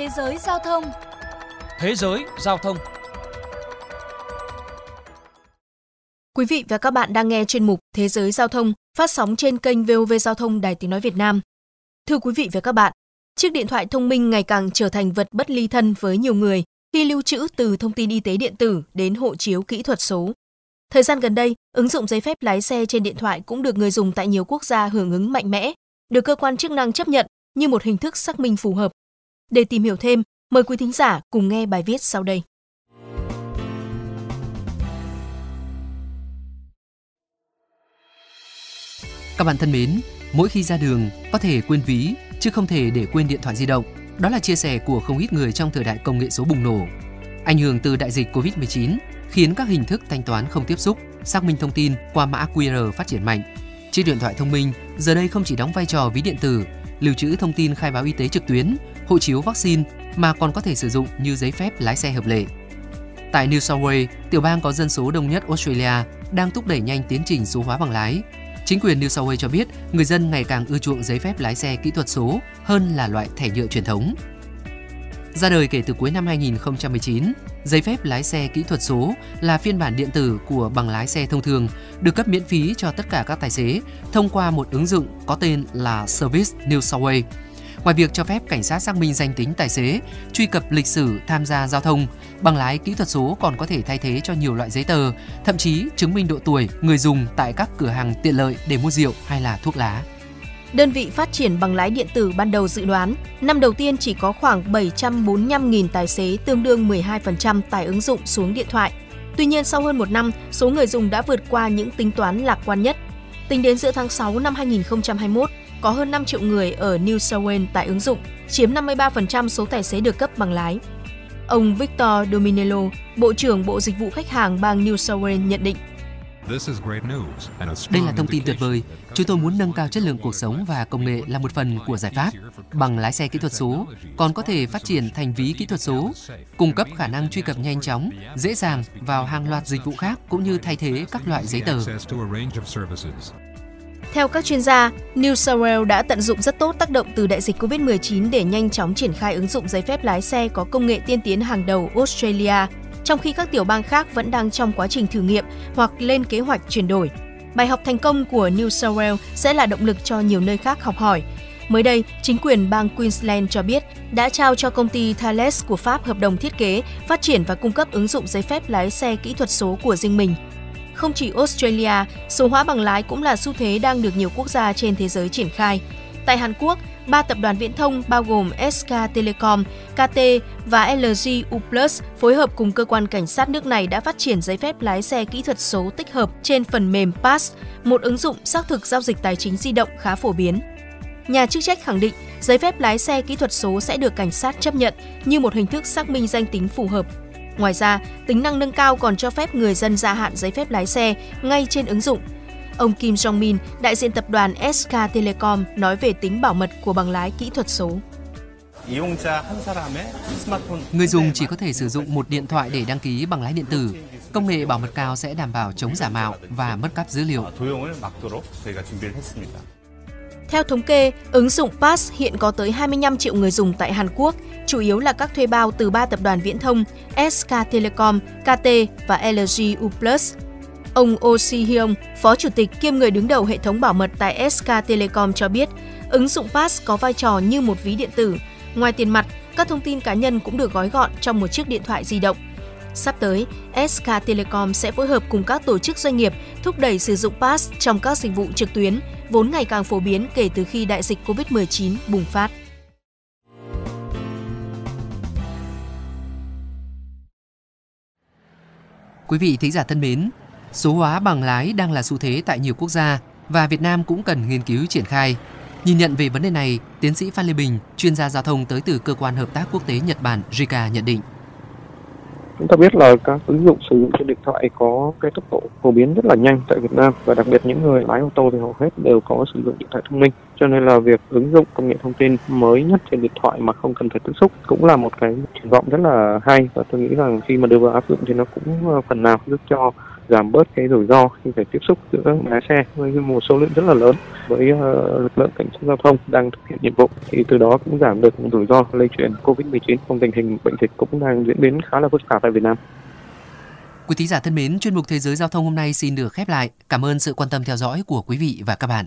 Thế giới giao thông Thế giới giao thông Quý vị và các bạn đang nghe chuyên mục Thế giới giao thông phát sóng trên kênh VOV Giao thông Đài Tiếng Nói Việt Nam. Thưa quý vị và các bạn, chiếc điện thoại thông minh ngày càng trở thành vật bất ly thân với nhiều người khi lưu trữ từ thông tin y tế điện tử đến hộ chiếu kỹ thuật số. Thời gian gần đây, ứng dụng giấy phép lái xe trên điện thoại cũng được người dùng tại nhiều quốc gia hưởng ứng mạnh mẽ, được cơ quan chức năng chấp nhận như một hình thức xác minh phù hợp. Để tìm hiểu thêm, mời quý thính giả cùng nghe bài viết sau đây. Các bạn thân mến, mỗi khi ra đường có thể quên ví chứ không thể để quên điện thoại di động. Đó là chia sẻ của không ít người trong thời đại công nghệ số bùng nổ. Ảnh hưởng từ đại dịch Covid-19 khiến các hình thức thanh toán không tiếp xúc, xác minh thông tin qua mã QR phát triển mạnh. Chiếc điện thoại thông minh giờ đây không chỉ đóng vai trò ví điện tử, lưu trữ thông tin khai báo y tế trực tuyến, hộ chiếu vaccine mà còn có thể sử dụng như giấy phép lái xe hợp lệ. Tại New South Wales, tiểu bang có dân số đông nhất Australia, đang thúc đẩy nhanh tiến trình số hóa bằng lái. Chính quyền New South Wales cho biết người dân ngày càng ưa chuộng giấy phép lái xe kỹ thuật số hơn là loại thẻ nhựa truyền thống. Ra đời kể từ cuối năm 2019, giấy phép lái xe kỹ thuật số là phiên bản điện tử của bằng lái xe thông thường, được cấp miễn phí cho tất cả các tài xế thông qua một ứng dụng có tên là Service New South Wales. Ngoài việc cho phép cảnh sát xác minh danh tính tài xế, truy cập lịch sử tham gia giao thông, bằng lái kỹ thuật số còn có thể thay thế cho nhiều loại giấy tờ, thậm chí chứng minh độ tuổi người dùng tại các cửa hàng tiện lợi để mua rượu hay là thuốc lá. Đơn vị phát triển bằng lái điện tử ban đầu dự đoán, năm đầu tiên chỉ có khoảng 745.000 tài xế tương đương 12% tải ứng dụng xuống điện thoại. Tuy nhiên sau hơn một năm, số người dùng đã vượt qua những tính toán lạc quan nhất. Tính đến giữa tháng 6 năm 2021, có hơn 5 triệu người ở New South Wales tải ứng dụng, chiếm 53% số tài xế được cấp bằng lái. Ông Victor Dominello, Bộ trưởng Bộ Dịch vụ Khách hàng bang New South Wales nhận định. Đây là thông tin tuyệt vời. Chúng tôi muốn nâng cao chất lượng cuộc sống và công nghệ là một phần của giải pháp. Bằng lái xe kỹ thuật số còn có thể phát triển thành ví kỹ thuật số, cung cấp khả năng truy cập nhanh chóng, dễ dàng vào hàng loạt dịch vụ khác cũng như thay thế các loại giấy tờ. Theo các chuyên gia, New South Wales đã tận dụng rất tốt tác động từ đại dịch COVID-19 để nhanh chóng triển khai ứng dụng giấy phép lái xe có công nghệ tiên tiến hàng đầu Australia, trong khi các tiểu bang khác vẫn đang trong quá trình thử nghiệm hoặc lên kế hoạch chuyển đổi. Bài học thành công của New South Wales sẽ là động lực cho nhiều nơi khác học hỏi. Mới đây, chính quyền bang Queensland cho biết đã trao cho công ty Thales của Pháp hợp đồng thiết kế, phát triển và cung cấp ứng dụng giấy phép lái xe kỹ thuật số của riêng mình. Không chỉ Australia, số hóa bằng lái cũng là xu thế đang được nhiều quốc gia trên thế giới triển khai. Tại Hàn Quốc, ba tập đoàn viễn thông bao gồm SK Telecom, KT và LG U+ phối hợp cùng cơ quan cảnh sát nước này đã phát triển giấy phép lái xe kỹ thuật số tích hợp trên phần mềm Pass, một ứng dụng xác thực giao dịch tài chính di động khá phổ biến. Nhà chức trách khẳng định giấy phép lái xe kỹ thuật số sẽ được cảnh sát chấp nhận như một hình thức xác minh danh tính phù hợp Ngoài ra, tính năng nâng cao còn cho phép người dân gia hạn giấy phép lái xe ngay trên ứng dụng. Ông Kim Jong-min, đại diện tập đoàn SK Telecom, nói về tính bảo mật của bằng lái kỹ thuật số. Người dùng chỉ có thể sử dụng một điện thoại để đăng ký bằng lái điện tử. Công nghệ bảo mật cao sẽ đảm bảo chống giả mạo và mất cắp dữ liệu. Theo thống kê, ứng dụng Pass hiện có tới 25 triệu người dùng tại Hàn Quốc, chủ yếu là các thuê bao từ ba tập đoàn viễn thông SK Telecom, KT và LG U+. Ông Oh Si Hyung, phó chủ tịch kiêm người đứng đầu hệ thống bảo mật tại SK Telecom cho biết, ứng dụng Pass có vai trò như một ví điện tử. Ngoài tiền mặt, các thông tin cá nhân cũng được gói gọn trong một chiếc điện thoại di động. Sắp tới, SK Telecom sẽ phối hợp cùng các tổ chức doanh nghiệp thúc đẩy sử dụng Pass trong các dịch vụ trực tuyến, vốn ngày càng phổ biến kể từ khi đại dịch COVID-19 bùng phát. Quý vị thính giả thân mến, số hóa bằng lái đang là xu thế tại nhiều quốc gia và Việt Nam cũng cần nghiên cứu triển khai. Nhìn nhận về vấn đề này, tiến sĩ Phan Lê Bình, chuyên gia giao thông tới từ cơ quan hợp tác quốc tế Nhật Bản JICA nhận định. Chúng ta biết là các ứng dụng sử dụng trên điện thoại có cái tốc độ phổ biến rất là nhanh tại Việt Nam và đặc biệt những người lái ô tô thì hầu hết đều có sử dụng điện thoại thông minh. Cho nên là việc ứng dụng công nghệ thông tin mới nhất trên điện thoại mà không cần phải tiếp xúc cũng là một cái triển vọng rất là hay và tôi nghĩ rằng khi mà đưa vào áp dụng thì nó cũng ờ, phần nào giúp cho giảm bớt cái rủi ro khi phải tiếp xúc giữa lái xe với một số lượng rất là lớn với uh, lực lượng cảnh sát giao thông đang thực hiện nhiệm vụ thì từ đó cũng giảm được rủi ro lây truyền Covid-19 trong tình hình bệnh dịch cũng đang diễn biến khá là phức tạp tại Việt Nam. Quý thính giả thân mến, chuyên mục Thế giới Giao thông hôm nay xin được khép lại. Cảm ơn sự quan tâm theo dõi của quý vị và các bạn.